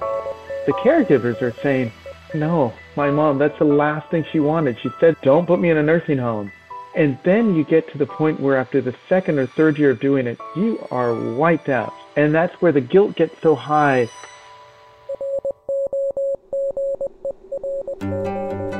The caregivers are saying, no, my mom, that's the last thing she wanted. She said, don't put me in a nursing home. And then you get to the point where after the second or third year of doing it, you are wiped out. And that's where the guilt gets so high.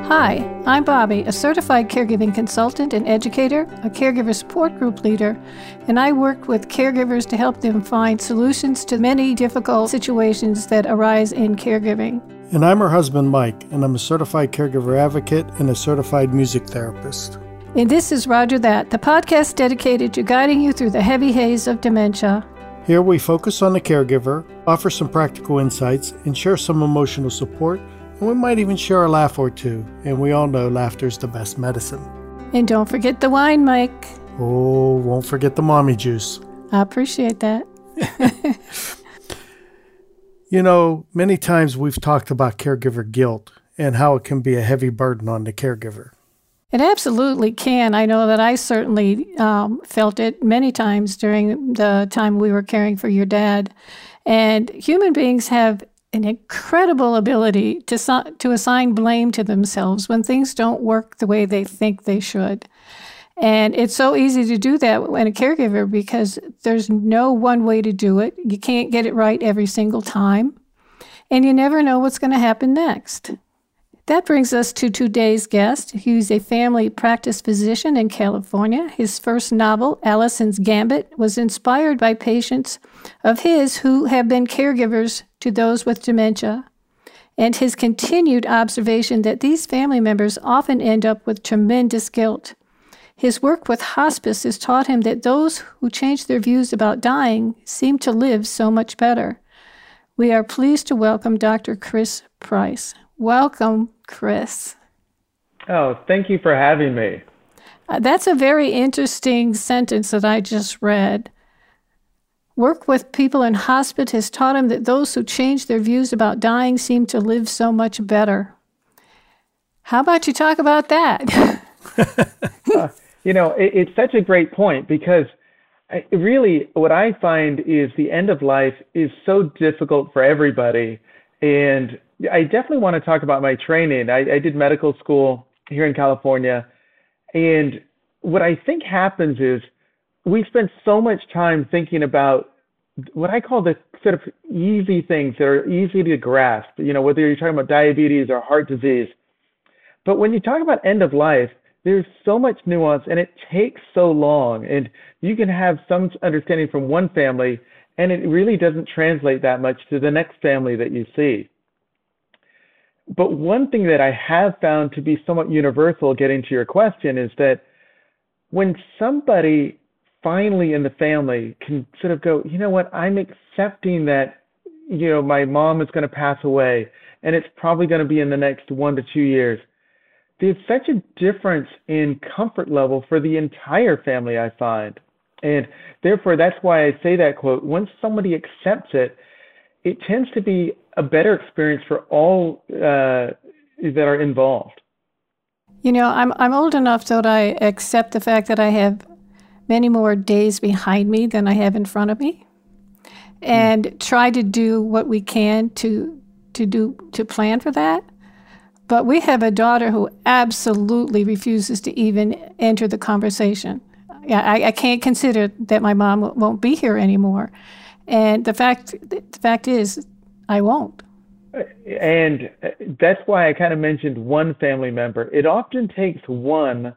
Hi, I'm Bobby, a certified caregiving consultant and educator, a caregiver support group leader, and I work with caregivers to help them find solutions to many difficult situations that arise in caregiving. And I'm her husband, Mike, and I'm a certified caregiver advocate and a certified music therapist. And this is Roger That, the podcast dedicated to guiding you through the heavy haze of dementia. Here we focus on the caregiver, offer some practical insights, and share some emotional support, and we might even share a laugh or two. And we all know laughter's the best medicine. And don't forget the wine, Mike. Oh, won't forget the mommy juice. I appreciate that. you know, many times we've talked about caregiver guilt and how it can be a heavy burden on the caregiver. It absolutely can. I know that I certainly um, felt it many times during the time we were caring for your dad. And human beings have an incredible ability to, to assign blame to themselves when things don't work the way they think they should. And it's so easy to do that when a caregiver because there's no one way to do it. You can't get it right every single time. And you never know what's going to happen next. That brings us to today's guest. He's a family practice physician in California. His first novel, Allison's Gambit, was inspired by patients of his who have been caregivers to those with dementia, and his continued observation that these family members often end up with tremendous guilt. His work with hospice has taught him that those who change their views about dying seem to live so much better. We are pleased to welcome Dr. Chris Price. Welcome, Chris. Oh, thank you for having me. Uh, that's a very interesting sentence that I just read. Work with people in hospice has taught him that those who change their views about dying seem to live so much better. How about you talk about that? uh, you know, it, it's such a great point because I, really what I find is the end of life is so difficult for everybody. And I definitely want to talk about my training. I, I did medical school here in California. And what I think happens is we spend so much time thinking about what I call the sort of easy things that are easy to grasp, you know, whether you're talking about diabetes or heart disease. But when you talk about end of life, there's so much nuance and it takes so long. And you can have some understanding from one family, and it really doesn't translate that much to the next family that you see. But one thing that I have found to be somewhat universal, getting to your question, is that when somebody finally in the family can sort of go, you know what, I'm accepting that, you know, my mom is going to pass away and it's probably going to be in the next one to two years. There's such a difference in comfort level for the entire family, I find. And therefore, that's why I say that quote. Once somebody accepts it, it tends to be a better experience for all uh, that are involved. You know, I'm I'm old enough that I accept the fact that I have many more days behind me than I have in front of me, and try to do what we can to to do to plan for that. But we have a daughter who absolutely refuses to even enter the conversation. I, I can't consider that my mom won't be here anymore. And the fact the fact is, I won't. And that's why I kind of mentioned one family member. It often takes one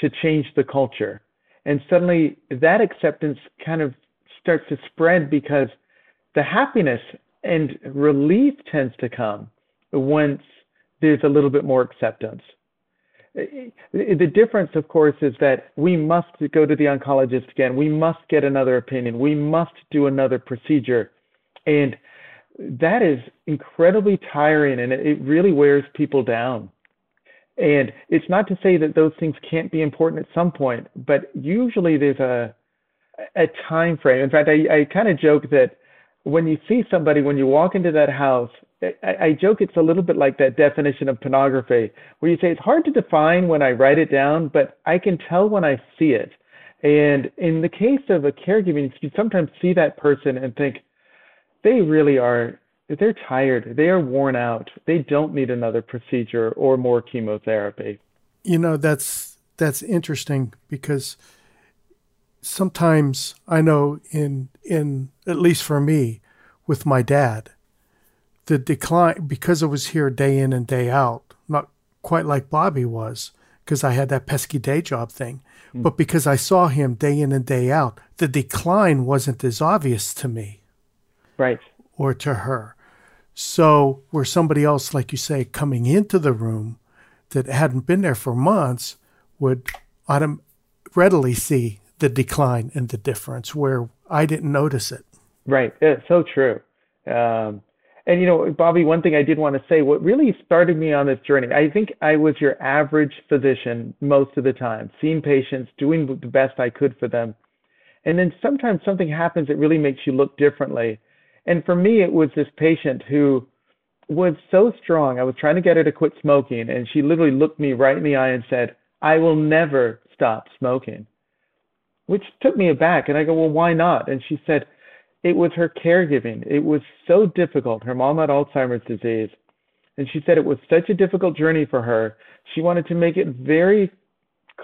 to change the culture. And suddenly that acceptance kind of starts to spread because the happiness and relief tends to come once there's a little bit more acceptance. The difference, of course, is that we must go to the oncologist again. We must get another opinion. We must do another procedure. And that is incredibly tiring and it really wears people down. And it's not to say that those things can't be important at some point, but usually there's a a time frame. In fact, I, I kind of joke that when you see somebody, when you walk into that house, I, I joke it's a little bit like that definition of pornography, where you say it's hard to define when I write it down, but I can tell when I see it. And in the case of a caregiving, you sometimes see that person and think they really are they're tired. They are worn out. They don't need another procedure or more chemotherapy. You know, that's that's interesting because sometimes I know in in at least for me with my dad, the decline because I was here day in and day out, not quite like Bobby was, because I had that pesky day job thing. Mm. But because I saw him day in and day out, the decline wasn't as obvious to me. Right. Or to her. So, where somebody else, like you say, coming into the room that hadn't been there for months would autom- readily see the decline and the difference where I didn't notice it. Right. It's so true. Um, and you know, Bobby, one thing I did want to say, what really started me on this journey, I think I was your average physician most of the time, seeing patients, doing the best I could for them. And then sometimes something happens that really makes you look differently. And for me, it was this patient who was so strong. I was trying to get her to quit smoking, and she literally looked me right in the eye and said, I will never stop smoking, which took me aback. And I go, Well, why not? And she said, It was her caregiving. It was so difficult. Her mom had Alzheimer's disease. And she said it was such a difficult journey for her. She wanted to make it very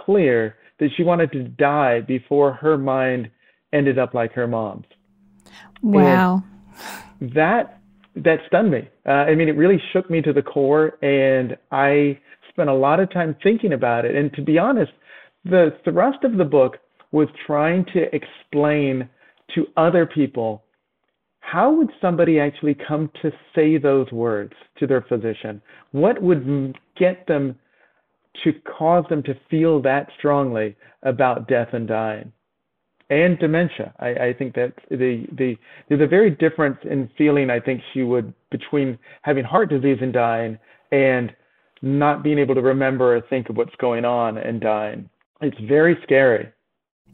clear that she wanted to die before her mind ended up like her mom's. Wow. And that that stunned me. Uh, I mean, it really shook me to the core, and I spent a lot of time thinking about it. And to be honest, the thrust of the book was trying to explain to other people how would somebody actually come to say those words to their physician? What would get them to cause them to feel that strongly about death and dying? And dementia. I, I think that the, the there's a very difference in feeling. I think she would between having heart disease and dying and not being able to remember or think of what's going on and dying. It's very scary.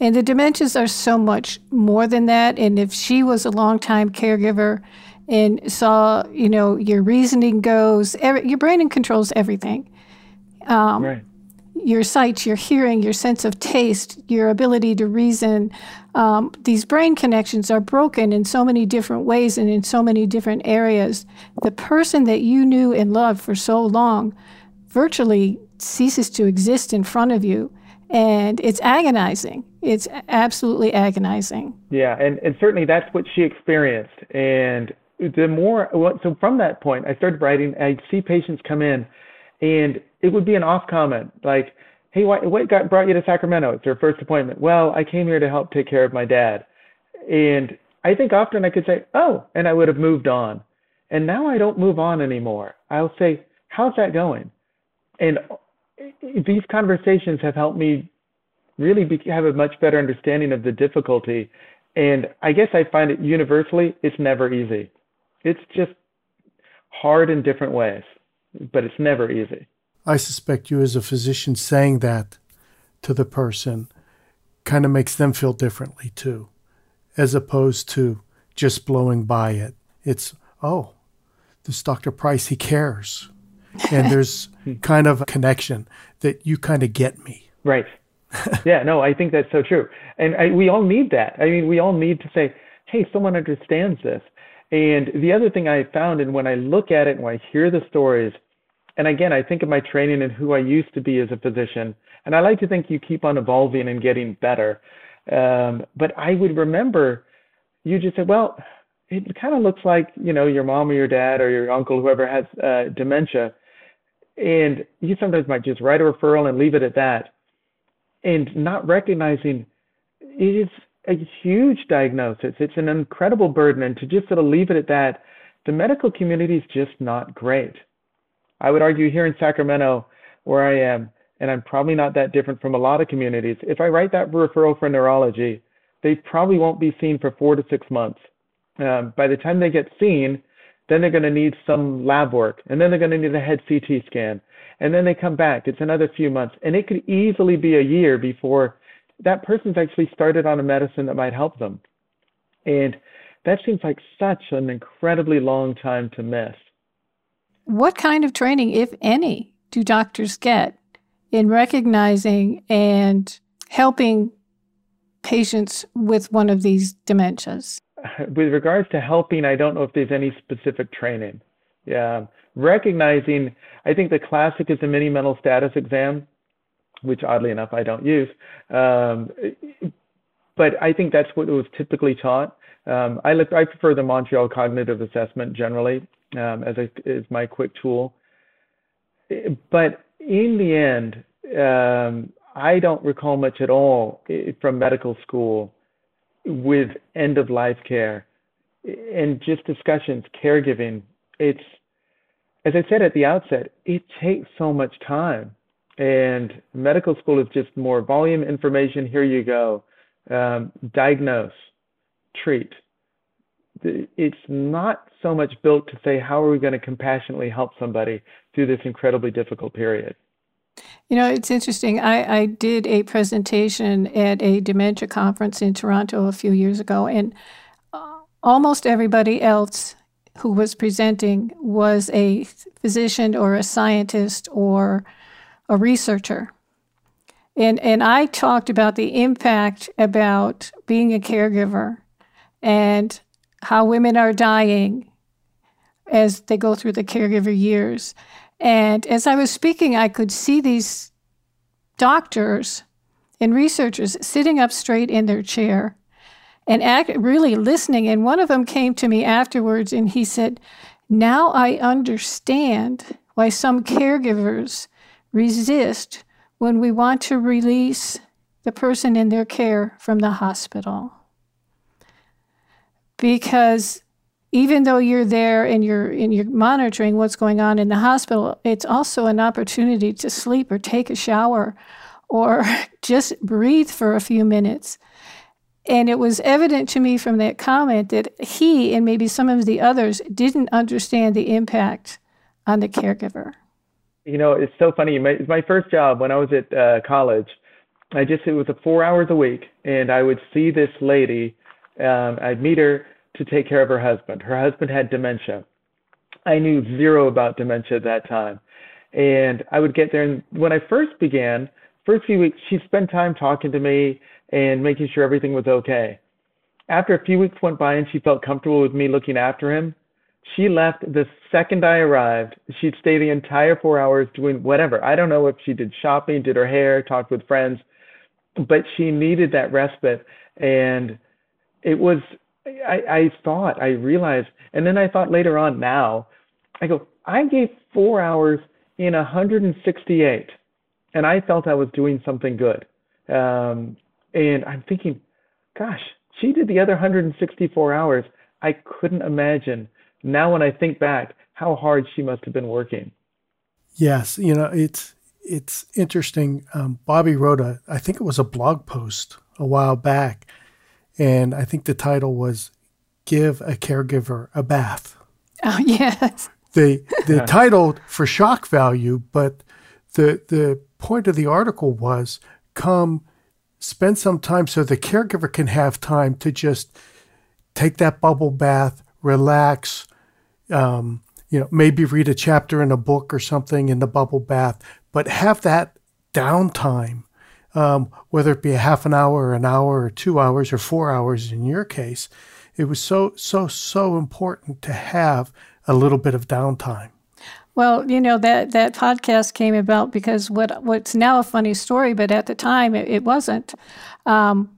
And the dementias are so much more than that. And if she was a longtime caregiver and saw, you know, your reasoning goes, every, your brain controls everything. Um, right your sight, your hearing, your sense of taste, your ability to reason. Um, these brain connections are broken in so many different ways and in so many different areas. The person that you knew and loved for so long virtually ceases to exist in front of you. And it's agonizing. It's absolutely agonizing. Yeah, and, and certainly that's what she experienced. And the more, so from that point, I started writing. I see patients come in and it would be an off comment like, "Hey, what, what got brought you to Sacramento? It's your first appointment." Well, I came here to help take care of my dad, and I think often I could say, "Oh," and I would have moved on. And now I don't move on anymore. I'll say, "How's that going?" And these conversations have helped me really be, have a much better understanding of the difficulty. And I guess I find it universally, it's never easy. It's just hard in different ways, but it's never easy. I suspect you, as a physician, saying that to the person kind of makes them feel differently too, as opposed to just blowing by it. It's, oh, this Dr. Price, he cares. And there's kind of a connection that you kind of get me. Right. yeah, no, I think that's so true. And I, we all need that. I mean, we all need to say, hey, someone understands this. And the other thing I found, and when I look at it and when I hear the stories, and again, I think of my training and who I used to be as a physician, and I like to think you keep on evolving and getting better. Um, but I would remember you just said, well, it kind of looks like you know your mom or your dad or your uncle, whoever has uh, dementia, and you sometimes might just write a referral and leave it at that, and not recognizing it is a huge diagnosis. It's an incredible burden, and to just sort of leave it at that, the medical community is just not great. I would argue here in Sacramento, where I am, and I'm probably not that different from a lot of communities, if I write that referral for neurology, they probably won't be seen for four to six months. Um, by the time they get seen, then they're going to need some lab work, and then they're going to need a head CT scan, and then they come back. It's another few months, and it could easily be a year before that person's actually started on a medicine that might help them. And that seems like such an incredibly long time to miss. What kind of training, if any, do doctors get in recognizing and helping patients with one of these dementias? with regards to helping, I don't know if there's any specific training. Yeah, recognizing, I think the classic is the mini mental status exam, which oddly enough I don't use. Um, but I think that's what was typically taught. Um, I look, I prefer the Montreal Cognitive Assessment generally um, as a as my quick tool. But in the end, um, I don't recall much at all eh, from medical school with end of life care and just discussions, caregiving. It's as I said at the outset, it takes so much time. And medical school is just more volume information. Here you go. Um, diagnose, treat. It's not so much built to say, how are we going to compassionately help somebody through this incredibly difficult period? You know, it's interesting. I, I did a presentation at a dementia conference in Toronto a few years ago, and uh, almost everybody else who was presenting was a physician or a scientist or a researcher. And, and I talked about the impact about being a caregiver and how women are dying as they go through the caregiver years. And as I was speaking, I could see these doctors and researchers sitting up straight in their chair and act, really listening. And one of them came to me afterwards and he said, Now I understand why some caregivers resist when we want to release the person in their care from the hospital. Because even though you're there and you're and you're monitoring what's going on in the hospital, it's also an opportunity to sleep or take a shower or just breathe for a few minutes and it was evident to me from that comment that he and maybe some of the others didn't understand the impact on the caregiver. You know, it's so funny. My, my first job when I was at uh, college, I just, it was a four hours a week, and I would see this lady. Um, I'd meet her to take care of her husband. Her husband had dementia. I knew zero about dementia at that time. And I would get there, and when I first began, first few weeks, she'd spend time talking to me and making sure everything was okay. After a few weeks went by and she felt comfortable with me looking after him, she left the second I arrived. She'd stay the entire four hours doing whatever. I don't know if she did shopping, did her hair, talked with friends, but she needed that respite. And it was, I, I thought, I realized, and then I thought later on now, I go, I gave four hours in 168, and I felt I was doing something good. Um, and I'm thinking, gosh, she did the other 164 hours. I couldn't imagine. Now, when I think back, how hard she must have been working. Yes, you know it's it's interesting. Um, Bobby wrote a, I think it was a blog post a while back, and I think the title was "Give a Caregiver a Bath." Oh yes. The the title for shock value, but the the point of the article was come spend some time so the caregiver can have time to just take that bubble bath, relax, um, you know, maybe read a chapter in a book or something in the bubble bath, but have that downtime, um, whether it be a half an hour or an hour or two hours or four hours in your case. It was so, so, so important to have a little bit of downtime. Well, you know that that podcast came about because what what's now a funny story, but at the time it, it wasn't. Um,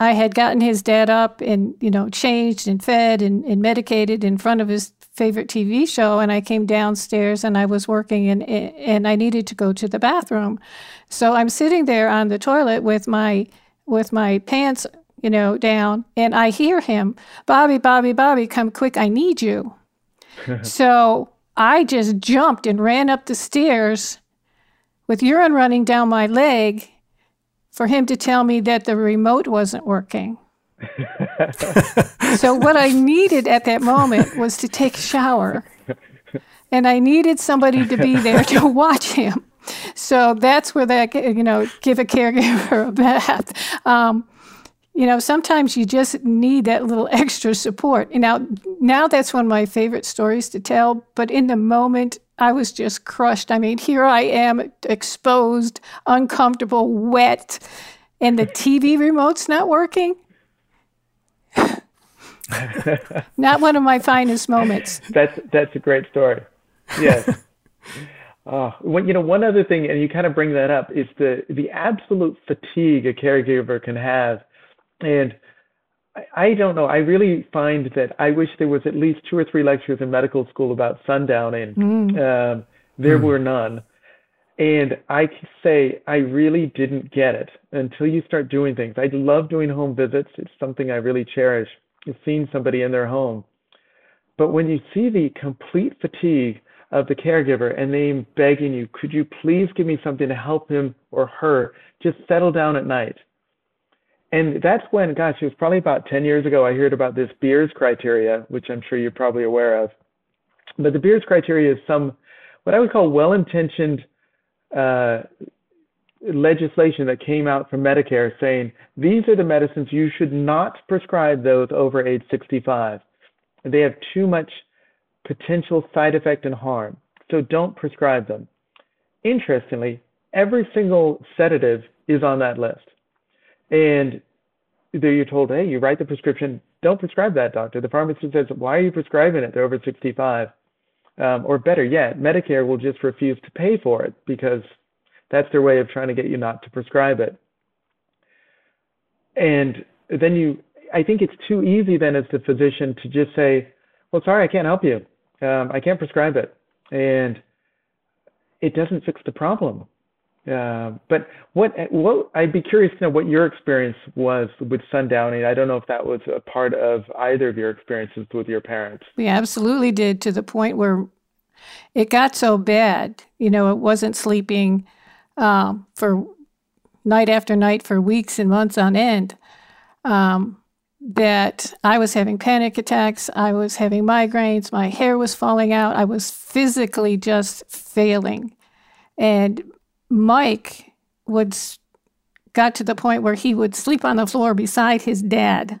I had gotten his dad up and you know changed and fed and, and medicated in front of his favorite TV show, and I came downstairs and I was working and and I needed to go to the bathroom, so I'm sitting there on the toilet with my with my pants you know down, and I hear him, Bobby, Bobby, Bobby, come quick, I need you. so I just jumped and ran up the stairs with urine running down my leg for him to tell me that the remote wasn't working. so, what I needed at that moment was to take a shower. And I needed somebody to be there to watch him. So that's where that, you know, give a caregiver a bath. Um, you know, sometimes you just need that little extra support. And now, now that's one of my favorite stories to tell. But in the moment, I was just crushed. I mean, here I am, exposed, uncomfortable, wet, and the TV remote's not working. Not one of my finest moments. That's that's a great story. Yes. uh, you know, one other thing, and you kind of bring that up, is the the absolute fatigue a caregiver can have, and I, I don't know. I really find that I wish there was at least two or three lectures in medical school about sundowning. Mm. Um, there mm. were none. And I can say I really didn't get it until you start doing things. I love doing home visits. It's something I really cherish, seeing somebody in their home. But when you see the complete fatigue of the caregiver and they begging you, could you please give me something to help him or her just settle down at night? And that's when, gosh, it was probably about 10 years ago, I heard about this Beers criteria, which I'm sure you're probably aware of. But the Beers criteria is some, what I would call well intentioned uh, legislation that came out from Medicare saying these are the medicines you should not prescribe those over age 65. They have too much potential side effect and harm, so don't prescribe them. Interestingly, every single sedative is on that list. And you're told, hey, you write the prescription, don't prescribe that, doctor. The pharmacist says, why are you prescribing it? They're over 65. Um, or better yet, Medicare will just refuse to pay for it because that's their way of trying to get you not to prescribe it. And then you, I think it's too easy then as the physician to just say, well, sorry, I can't help you. Um, I can't prescribe it. And it doesn't fix the problem. Uh, but what what I'd be curious to know what your experience was with sundowning. I don't know if that was a part of either of your experiences with your parents. We absolutely did to the point where it got so bad. You know, it wasn't sleeping um, for night after night for weeks and months on end. Um, that I was having panic attacks, I was having migraines, my hair was falling out, I was physically just failing. And Mike would got to the point where he would sleep on the floor beside his dad.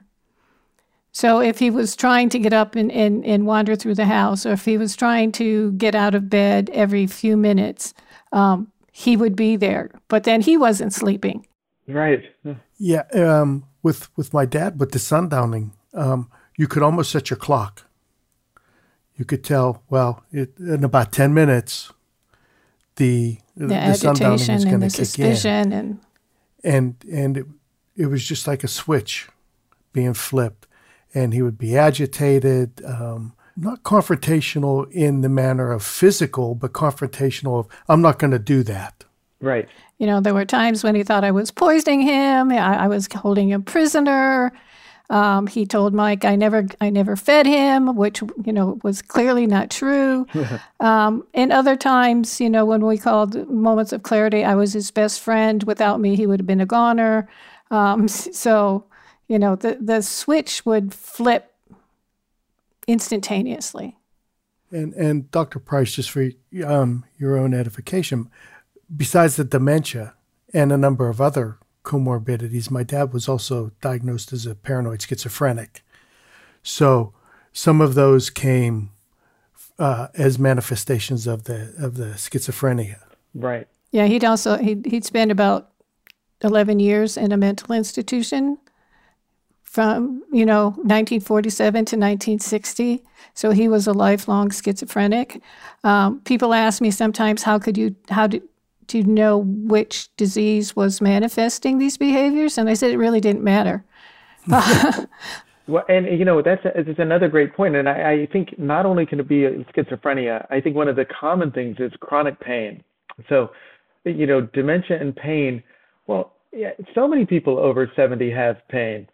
So if he was trying to get up and, and, and wander through the house, or if he was trying to get out of bed every few minutes, um, he would be there. But then he wasn't sleeping. Right. Yeah. Um, with with my dad, with the sundowning, um, you could almost set your clock. You could tell, well, it, in about ten minutes, the the, the agitation and the suspicion in. and and and it, it was just like a switch being flipped. And he would be agitated um, not confrontational in the manner of physical but confrontational of i'm not going to do that. Right. You know there were times when he thought i was poisoning him i, I was holding him prisoner um, he told Mike, "I never, I never fed him," which you know was clearly not true. um, and other times, you know, when we called moments of clarity, I was his best friend. Without me, he would have been a goner. Um, so, you know, the the switch would flip instantaneously. And and Dr. Price, just for um, your own edification, besides the dementia and a number of other comorbidities. My dad was also diagnosed as a paranoid schizophrenic. So some of those came uh, as manifestations of the of the schizophrenia. Right. Yeah, he'd also he'd, he'd spent about eleven years in a mental institution from you know 1947 to 1960. So he was a lifelong schizophrenic. Um, people ask me sometimes, how could you how did to know which disease was manifesting these behaviors? And I said it really didn't matter. well, and you know that's it's another great point, and I, I think not only can it be schizophrenia, I think one of the common things is chronic pain. So, you know, dementia and pain. Well, yeah, so many people over 70 have pain,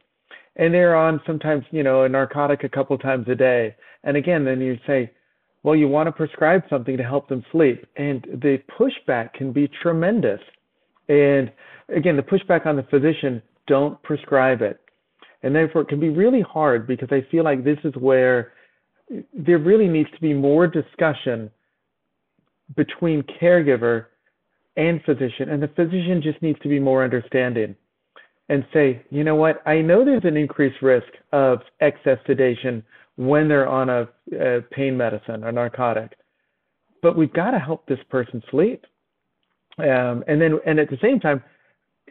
and they're on sometimes you know a narcotic a couple times a day. And again, then you say, well, you want to prescribe something to help them sleep. And the pushback can be tremendous. And again, the pushback on the physician, don't prescribe it. And therefore, it can be really hard because I feel like this is where there really needs to be more discussion between caregiver and physician. And the physician just needs to be more understanding and say, you know what, I know there's an increased risk of excess sedation when they're on a, a pain medicine or narcotic. But we've got to help this person sleep. Um, and then, and at the same time,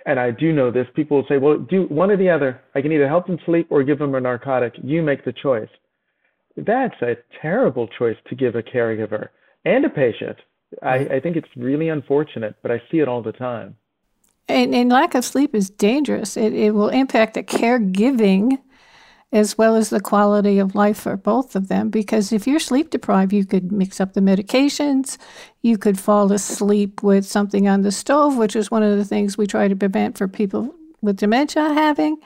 and I do know this, people will say, well, do one or the other. I can either help them sleep or give them a narcotic. You make the choice. That's a terrible choice to give a caregiver and a patient. I, I think it's really unfortunate, but I see it all the time. And, and lack of sleep is dangerous. It, it will impact the caregiving as well as the quality of life for both of them. Because if you're sleep deprived, you could mix up the medications, you could fall asleep with something on the stove, which is one of the things we try to prevent for people with dementia having.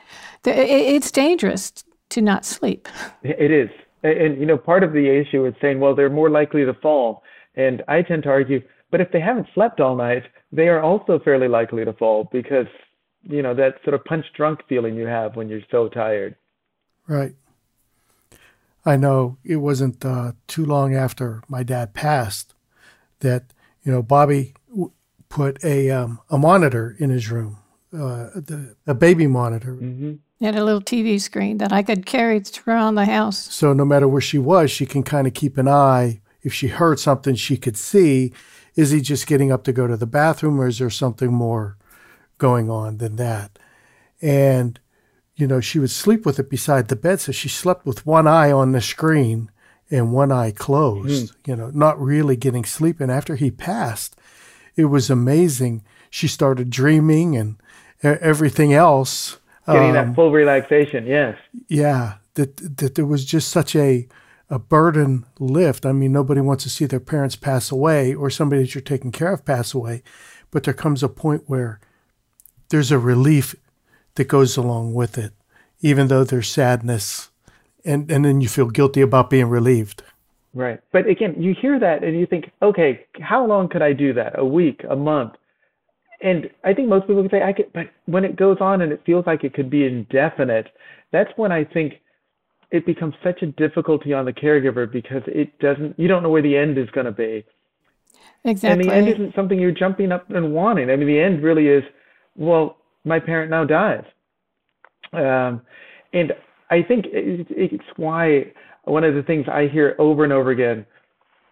It's dangerous to not sleep. It is. And, you know, part of the issue is saying, well, they're more likely to fall. And I tend to argue, but if they haven't slept all night, they are also fairly likely to fall because, you know, that sort of punch drunk feeling you have when you're so tired. Right. I know it wasn't uh, too long after my dad passed that you know Bobby w- put a um, a monitor in his room, uh, the, a baby monitor. Mm-hmm. He had a little TV screen that I could carry around the house. So no matter where she was, she can kind of keep an eye. If she heard something, she could see. Is he just getting up to go to the bathroom, or is there something more going on than that? And you know, she would sleep with it beside the bed. So she slept with one eye on the screen and one eye closed, mm. you know, not really getting sleep. And after he passed, it was amazing. She started dreaming and everything else. Getting um, that full relaxation, yes. Yeah, that, that there was just such a, a burden lift. I mean, nobody wants to see their parents pass away or somebody that you're taking care of pass away. But there comes a point where there's a relief that goes along with it, even though there's sadness, and and then you feel guilty about being relieved. Right, but again, you hear that and you think, okay, how long could I do that? A week, a month? And I think most people would say I could, but when it goes on and it feels like it could be indefinite, that's when I think it becomes such a difficulty on the caregiver because it doesn't, you don't know where the end is going to be. Exactly. And the end isn't something you're jumping up and wanting. I mean, the end really is, well, my parent now dies. Um, and I think it's why one of the things I hear over and over again.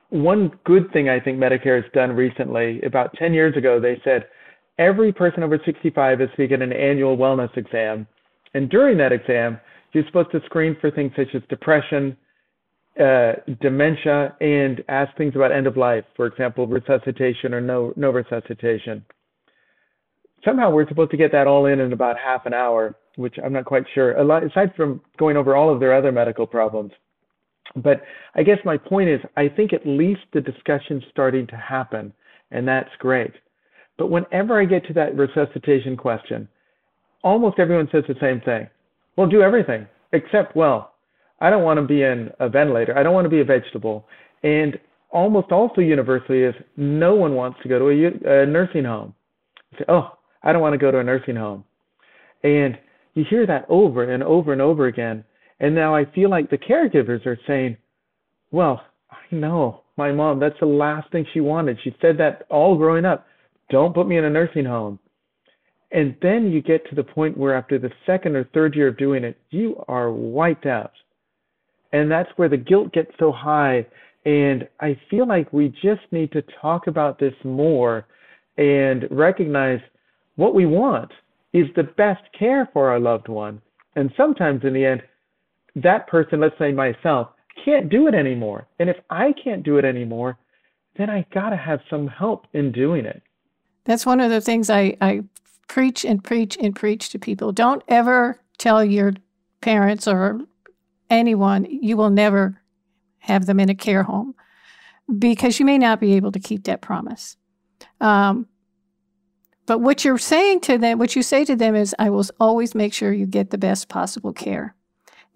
One good thing I think Medicare has done recently, about 10 years ago, they said every person over 65 is to get an annual wellness exam. And during that exam, you're supposed to screen for things such as depression, uh, dementia, and ask things about end of life, for example, resuscitation or no, no resuscitation somehow we're supposed to get that all in in about half an hour, which I'm not quite sure. Aside from going over all of their other medical problems. But I guess my point is, I think at least the discussion's starting to happen, and that's great. But whenever I get to that resuscitation question, almost everyone says the same thing. Well, do everything except, well, I don't want to be in a ventilator. I don't want to be a vegetable. And almost also universally is no one wants to go to a, a nursing home. Say, oh, I don't want to go to a nursing home. And you hear that over and over and over again. And now I feel like the caregivers are saying, well, I know my mom, that's the last thing she wanted. She said that all growing up. Don't put me in a nursing home. And then you get to the point where after the second or third year of doing it, you are wiped out. And that's where the guilt gets so high. And I feel like we just need to talk about this more and recognize what we want is the best care for our loved one. And sometimes in the end, that person, let's say myself, can't do it anymore. And if I can't do it anymore, then I got to have some help in doing it. That's one of the things I, I preach and preach and preach to people. Don't ever tell your parents or anyone you will never have them in a care home because you may not be able to keep that promise. Um, but what you're saying to them, what you say to them is, I will always make sure you get the best possible care.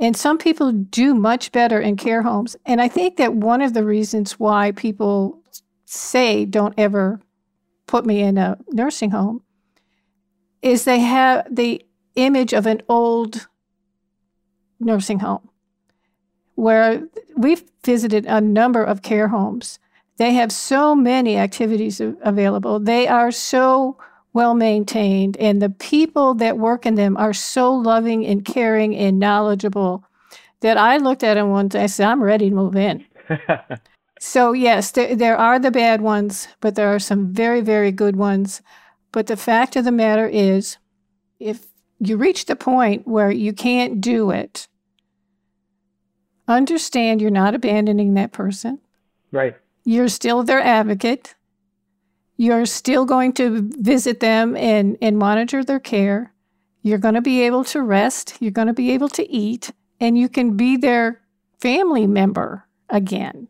And some people do much better in care homes. And I think that one of the reasons why people say, don't ever put me in a nursing home, is they have the image of an old nursing home where we've visited a number of care homes. They have so many activities available. They are so well maintained, and the people that work in them are so loving and caring and knowledgeable that I looked at them one day I said, I'm ready to move in. so, yes, there, there are the bad ones, but there are some very, very good ones. But the fact of the matter is, if you reach the point where you can't do it, understand you're not abandoning that person. Right. You're still their advocate. You're still going to visit them and, and monitor their care. You're going to be able to rest. You're going to be able to eat, and you can be their family member again.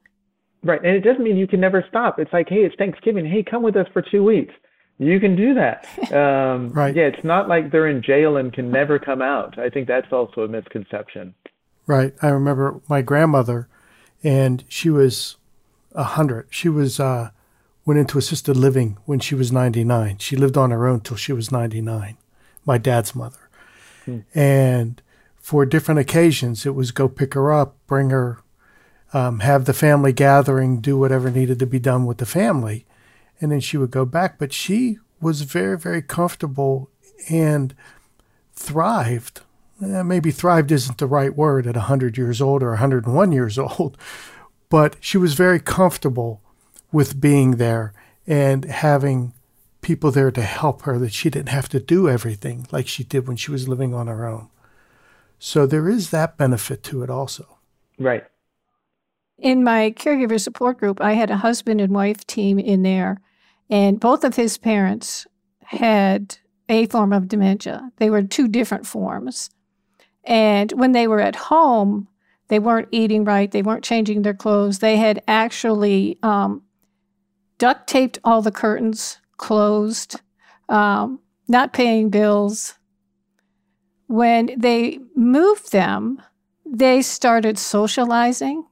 Right. And it doesn't mean you can never stop. It's like, hey, it's Thanksgiving. Hey, come with us for two weeks. You can do that. Um, right. Yeah, it's not like they're in jail and can never come out. I think that's also a misconception. Right. I remember my grandmother, and she was a hundred. She was uh, went into assisted living when she was ninety nine. She lived on her own till she was ninety nine. My dad's mother, hmm. and for different occasions, it was go pick her up, bring her, um, have the family gathering, do whatever needed to be done with the family, and then she would go back. But she was very, very comfortable and thrived eh, maybe thrived isn't the right word at 100 years old or 101 years old, but she was very comfortable with being there and having people there to help her that she didn't have to do everything like she did when she was living on her own. So there is that benefit to it also. Right. In my caregiver support group, I had a husband and wife team in there, and both of his parents had a form of dementia. They were two different forms. And when they were at home, they weren't eating right, they weren't changing their clothes. They had actually um, duct taped all the curtains closed, um, not paying bills. When they moved them, they started socializing,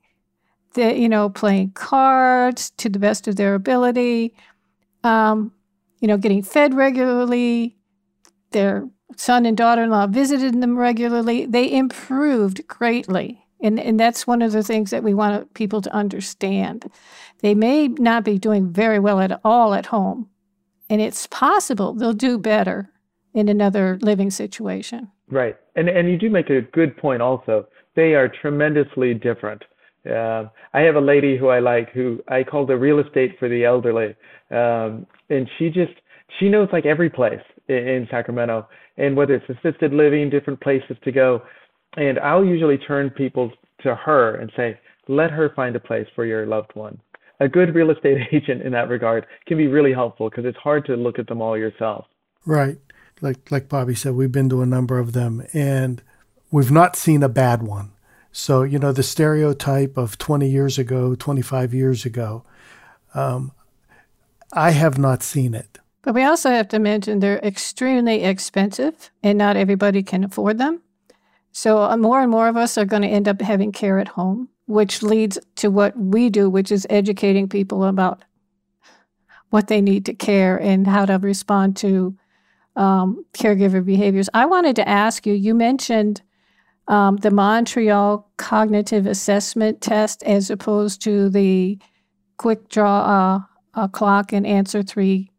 you know, playing cards to the best of their ability, um, you know, getting fed regularly. Their son and daughter in law visited them regularly. They improved greatly. And, and that's one of the things that we want people to understand. They may not be doing very well at all at home, and it's possible they'll do better in another living situation. Right. And, and you do make a good point also. They are tremendously different. Uh, I have a lady who I like who I call the real estate for the elderly. Um, and she just, she knows like every place in, in Sacramento and whether it's assisted living, different places to go. And I'll usually turn people to her and say, let her find a place for your loved one. A good real estate agent in that regard can be really helpful because it's hard to look at them all yourself. Right. Like like Bobby said, we've been to a number of them and we've not seen a bad one. So, you know, the stereotype of 20 years ago, 25 years ago, um, I have not seen it. But we also have to mention they're extremely expensive and not everybody can afford them. So uh, more and more of us are going to end up having care at home, which leads to what we do, which is educating people about what they need to care and how to respond to um, caregiver behaviors. I wanted to ask you, you mentioned um, the Montreal Cognitive Assessment Test as opposed to the quick draw uh, a clock and answer three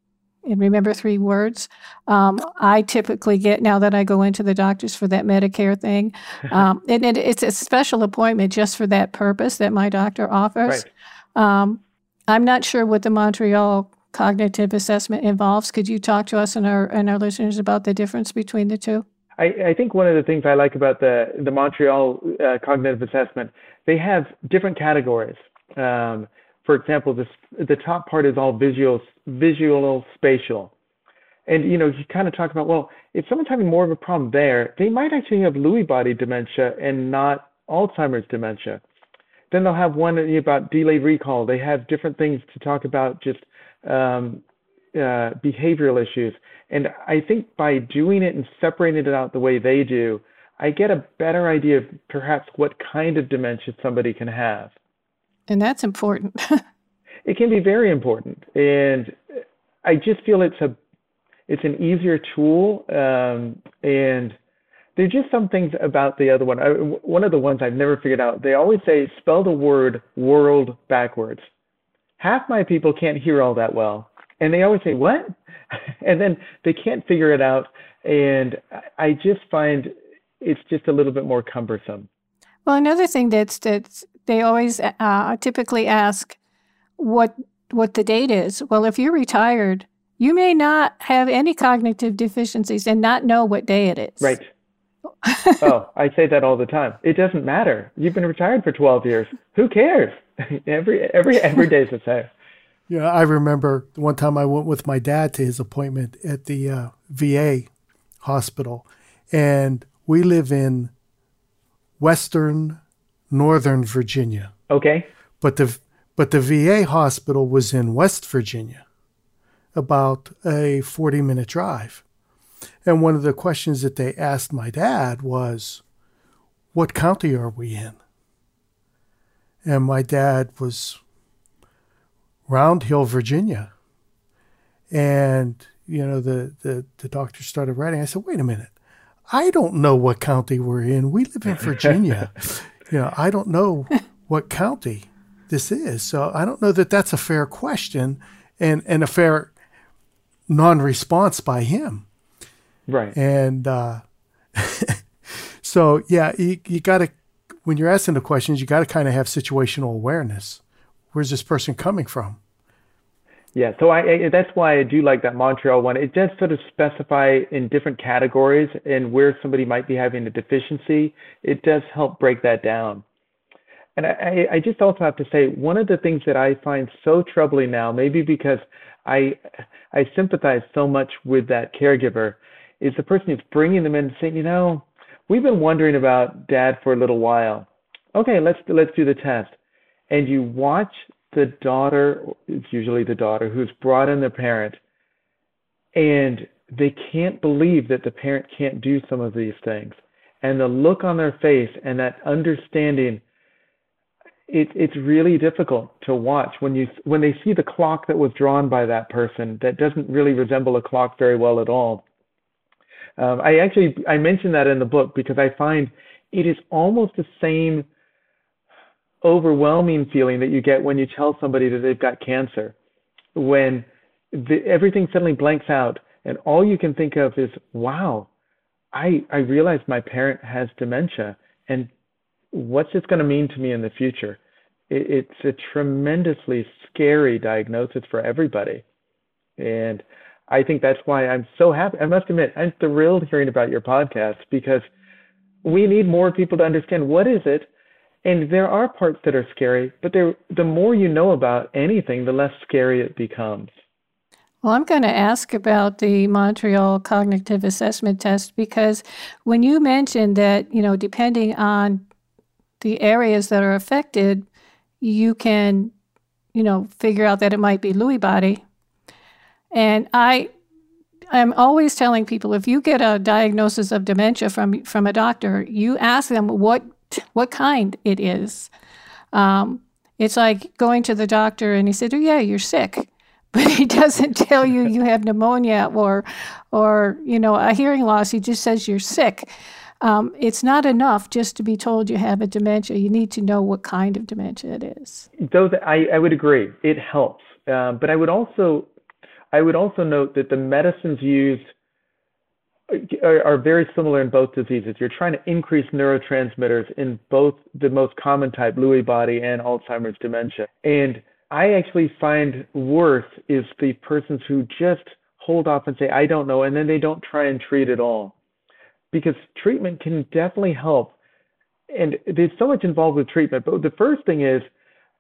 and remember three words. Um, I typically get now that I go into the doctors for that Medicare thing, um, and it, it's a special appointment just for that purpose that my doctor offers. Right. Um, I'm not sure what the Montreal cognitive assessment involves. Could you talk to us and our and our listeners about the difference between the two? I, I think one of the things I like about the the Montreal uh, cognitive assessment, they have different categories. Um, for example, this, the top part is all visual, visual spatial. And, you know, you kind of talk about, well, if someone's having more of a problem there, they might actually have Lewy body dementia and not Alzheimer's dementia. Then they'll have one about delayed recall. They have different things to talk about just um, uh, behavioral issues. And I think by doing it and separating it out the way they do, I get a better idea of perhaps what kind of dementia somebody can have. And that's important. it can be very important. And I just feel it's a it's an easier tool um, and there's just some things about the other one. I, one of the ones I've never figured out. They always say spell the word world backwards. Half my people can't hear all that well, and they always say what, and then they can't figure it out. And I just find it's just a little bit more cumbersome. Well, another thing that's that's they always uh, typically ask what what the date is. Well, if you're retired You may not have any cognitive deficiencies and not know what day it is. Right. oh, I say that all the time. It doesn't matter. You've been retired for 12 years. Who cares? every every every day is the same. Yeah, I remember one time I went with my dad to his appointment at the uh, VA hospital, and we live in Western Northern Virginia. Okay. But the but the VA hospital was in West Virginia, about a 40 minute drive. And one of the questions that they asked my dad was, What county are we in? And my dad was Round Hill, Virginia. And, you know, the, the, the doctor started writing. I said, Wait a minute. I don't know what county we're in. We live in Virginia. you know, I don't know what county this is. So I don't know that that's a fair question and, and a fair non response by him. Right. And uh, so, yeah, you, you got to, when you're asking the questions, you got to kind of have situational awareness. Where's this person coming from? Yeah, so I, I, that's why I do like that Montreal one. It does sort of specify in different categories and where somebody might be having a deficiency. It does help break that down. And I, I just also have to say one of the things that I find so troubling now, maybe because I I sympathize so much with that caregiver, is the person who's bringing them in and saying, you know, we've been wondering about dad for a little while. Okay, let's let's do the test. And you watch the daughter, it's usually the daughter, who's brought in the parent, and they can't believe that the parent can't do some of these things. And the look on their face and that understanding, it, it's really difficult to watch when you when they see the clock that was drawn by that person that doesn't really resemble a clock very well at all. Um, I actually I mentioned that in the book because I find it is almost the same overwhelming feeling that you get when you tell somebody that they've got cancer, when the, everything suddenly blanks out and all you can think of is, wow, I, I realize my parent has dementia and what's this going to mean to me in the future? It, it's a tremendously scary diagnosis for everybody. And I think that's why I'm so happy. I must admit, I'm thrilled hearing about your podcast because we need more people to understand what is it and there are parts that are scary, but the more you know about anything, the less scary it becomes. Well, I'm going to ask about the Montreal Cognitive Assessment Test because when you mentioned that, you know, depending on the areas that are affected, you can, you know, figure out that it might be Lewy body. And I I'm always telling people if you get a diagnosis of dementia from from a doctor, you ask them what what kind it is. Um, it's like going to the doctor and he said, "Oh yeah, you're sick," but he doesn't tell you you have pneumonia or, or you know, a hearing loss. He just says you're sick. Um, it's not enough just to be told you have a dementia. You need to know what kind of dementia it is. Those, I, I would agree. It helps, uh, but I would also, I would also note that the medicines used are, very similar in both diseases. You're trying to increase neurotransmitters in both the most common type, Lewy body and Alzheimer's dementia. And I actually find worse is the persons who just hold off and say, I don't know, and then they don't try and treat at all. Because treatment can definitely help. And there's so much involved with treatment. But the first thing is,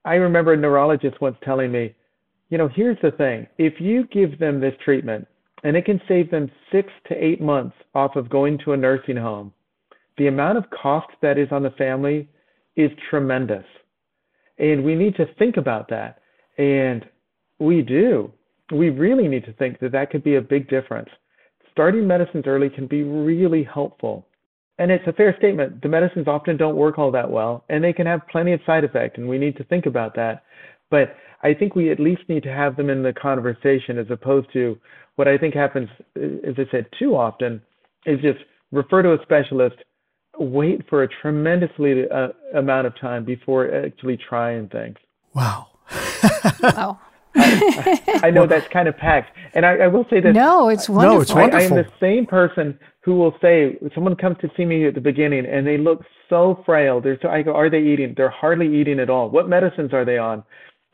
I remember a neurologist once telling me, you know, here's the thing if you give them this treatment, and it can save them six to eight months off of going to a nursing home. The amount of cost that is on the family is tremendous. And we need to think about that. And we do. We really need to think that that could be a big difference. Starting medicines early can be really helpful. And it's a fair statement. The medicines often don't work all that well, and they can have plenty of side effects, and we need to think about that. But I think we at least need to have them in the conversation as opposed to, what I think happens, as I said, too often is just refer to a specialist, wait for a tremendously uh, amount of time before actually trying things. Wow. wow. I, I, know that's kind of packed. And I, I, will say this. No, it's wonderful. No, it's wonderful. I, I, am the same person who will say, someone comes to see me at the beginning and they look so frail. They're so, I go, are they eating? They're hardly eating at all. What medicines are they on?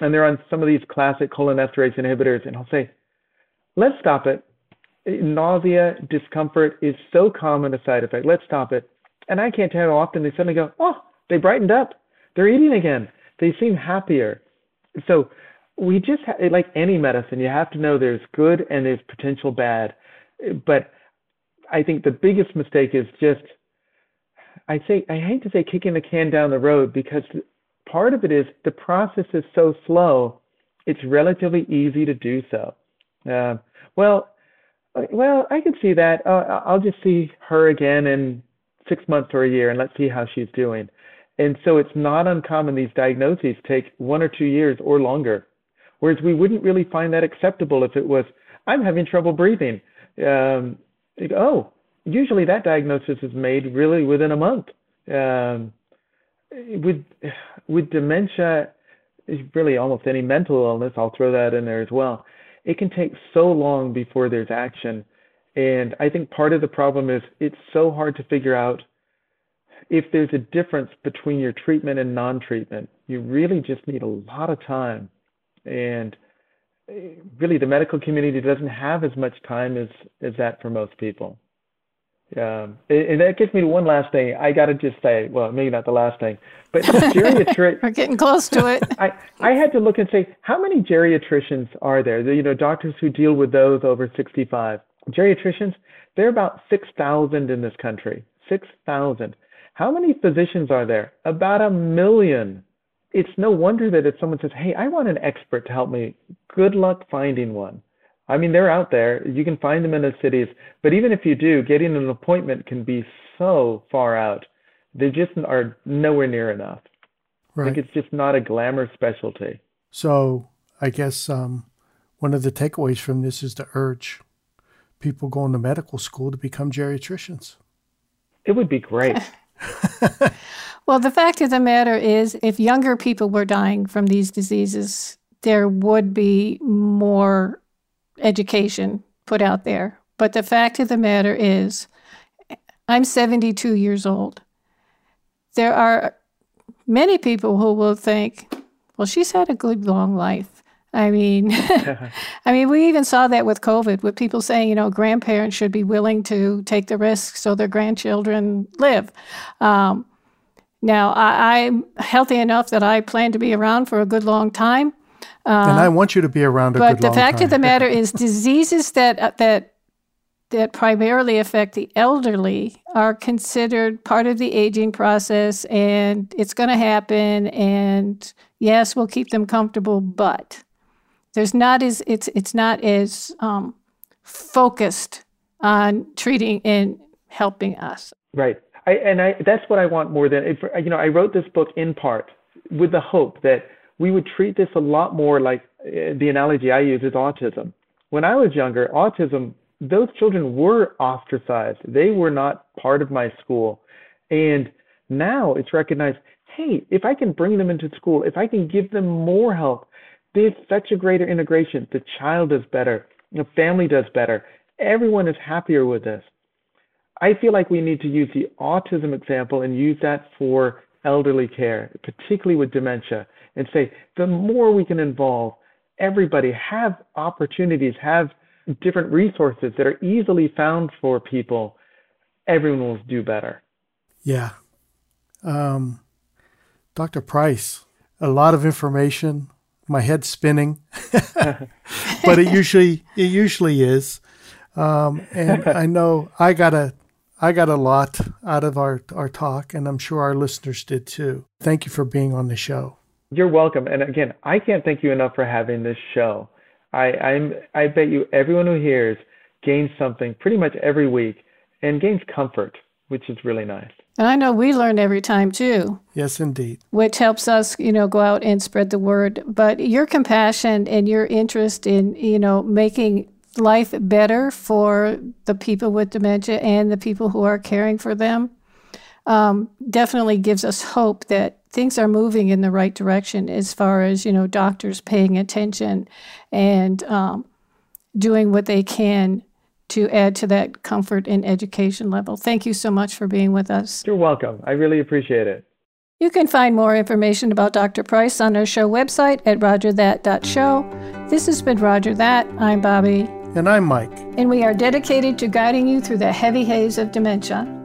And they're on some of these classic cholinesterase inhibitors. And I'll say, let's stop it. Nausea, discomfort is so common a side effect. Let's stop it. And I can't tell how often they suddenly go, oh, they brightened up. They're eating again. They seem happier. So we just ha- like any medicine, you have to know there's good and there's potential bad. But I think the biggest mistake is just I say I hate to say kicking the can down the road because part of it is the process is so slow. It's relatively easy to do so. Uh, well, well, I can see that. Uh, I'll just see her again in six months or a year, and let's see how she's doing. And so it's not uncommon these diagnoses take one or two years or longer. Whereas we wouldn't really find that acceptable if it was, I'm having trouble breathing. Um, oh, usually that diagnosis is made really within a month. Um, with with dementia, really almost any mental illness, I'll throw that in there as well. It can take so long before there's action, and I think part of the problem is it's so hard to figure out if there's a difference between your treatment and non-treatment. You really just need a lot of time, and eh, really the medical community doesn't have as much time as as that for most people. Um, and that gets me to one last thing. I got to just say, well, maybe not the last thing, but geriatric. We're getting close to it. I, I had to look and say, how many geriatricians are there? You know, doctors who deal with those over 65. Geriatricians, there are about 6,000 in this country. 6,000. How many physicians are there? About a million. It's no wonder that if someone says, hey, I want an expert to help me, good luck finding one. I mean, they're out there. You can find them in the cities. But even if you do, getting an appointment can be so far out. They just are nowhere near enough. Right. Like it's just not a glamour specialty. So I guess um, one of the takeaways from this is to urge people going to medical school to become geriatricians. It would be great. well, the fact of the matter is, if younger people were dying from these diseases, there would be more education put out there. But the fact of the matter is, I'm 72 years old. There are many people who will think, well, she's had a good long life. I mean, I mean, we even saw that with COVID, with people saying, you know, grandparents should be willing to take the risk so their grandchildren live. Um, now, I, I'm healthy enough that I plan to be around for a good long time. Uh, and I want you to be around a but the fact time. of the matter is, diseases that uh, that that primarily affect the elderly are considered part of the aging process, and it's going to happen. And yes, we'll keep them comfortable, but there's not as it's it's not as um, focused on treating and helping us. Right. I, and I, that's what I want more than, if, you know, I wrote this book in part with the hope that we would treat this a lot more like uh, the analogy I use is autism. When I was younger, autism, those children were ostracized. They were not part of my school. And now it's recognized hey, if I can bring them into school, if I can give them more help, there's such a greater integration. The child does better, the family does better, everyone is happier with this. I feel like we need to use the autism example and use that for elderly care, particularly with dementia and say the more we can involve everybody, have opportunities, have different resources that are easily found for people, everyone will do better. Yeah. Um, Dr. Price, a lot of information. My head's spinning, but it usually it usually is. Um, and I know I got a I got a lot out of our, our talk, and I'm sure our listeners did too. Thank you for being on the show. You're welcome. And again, I can't thank you enough for having this show. I, I'm, I bet you everyone who hears gains something pretty much every week and gains comfort, which is really nice. And I know we learn every time too. Yes, indeed. Which helps us, you know, go out and spread the word. But your compassion and your interest in, you know, making life better for the people with dementia and the people who are caring for them um, definitely gives us hope that things are moving in the right direction as far as you know doctors paying attention and um, doing what they can to add to that comfort and education level. Thank you so much for being with us. You're welcome. I really appreciate it. You can find more information about Dr. Price on our show website at rodgerthat.show. This has been Rodger That. I'm Bobby. And I'm Mike. And we are dedicated to guiding you through the heavy haze of dementia.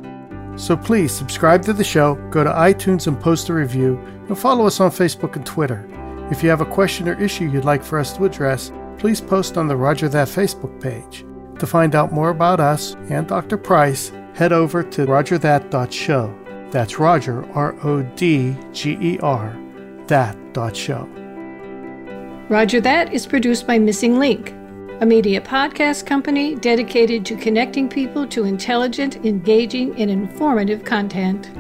So please subscribe to the show, go to iTunes and post a review, and follow us on Facebook and Twitter. If you have a question or issue you'd like for us to address, please post on the Rodger That Facebook page. To find out more about us and Dr. Price, head over to rodgerthat.show. That's Rodger, R O D G E R, that.show. Rodger That is produced by Missing Link, a media podcast company dedicated to connecting people to intelligent, engaging, and informative content.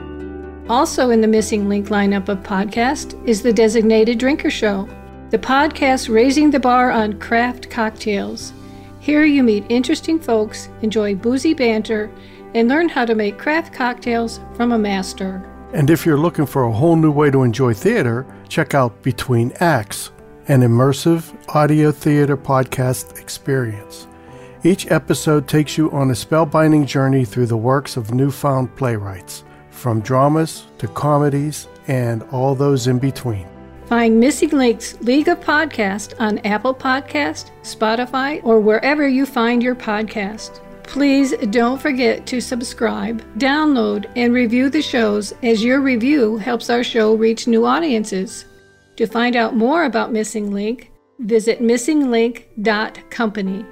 Also in the Missing Link lineup of podcasts is the Designated Drinker Show, the podcast raising the bar on craft cocktails. Here you meet interesting folks, enjoy boozy banter, and learn how to make craft cocktails from a master. And if you're looking for a whole new way to enjoy theater, check out Between Acts, an immersive audio theater podcast experience. Each episode takes you on a spellbinding journey through the works of newfound playwrights, from dramas to comedies and all those in between. Find Missing Link's League of Podcast on Apple Podcast, Spotify, or wherever you find your podcast. Please don't forget to subscribe, download, and review the shows as your review helps our show reach new audiences. To find out more about Missing Link, visit missinglink.company.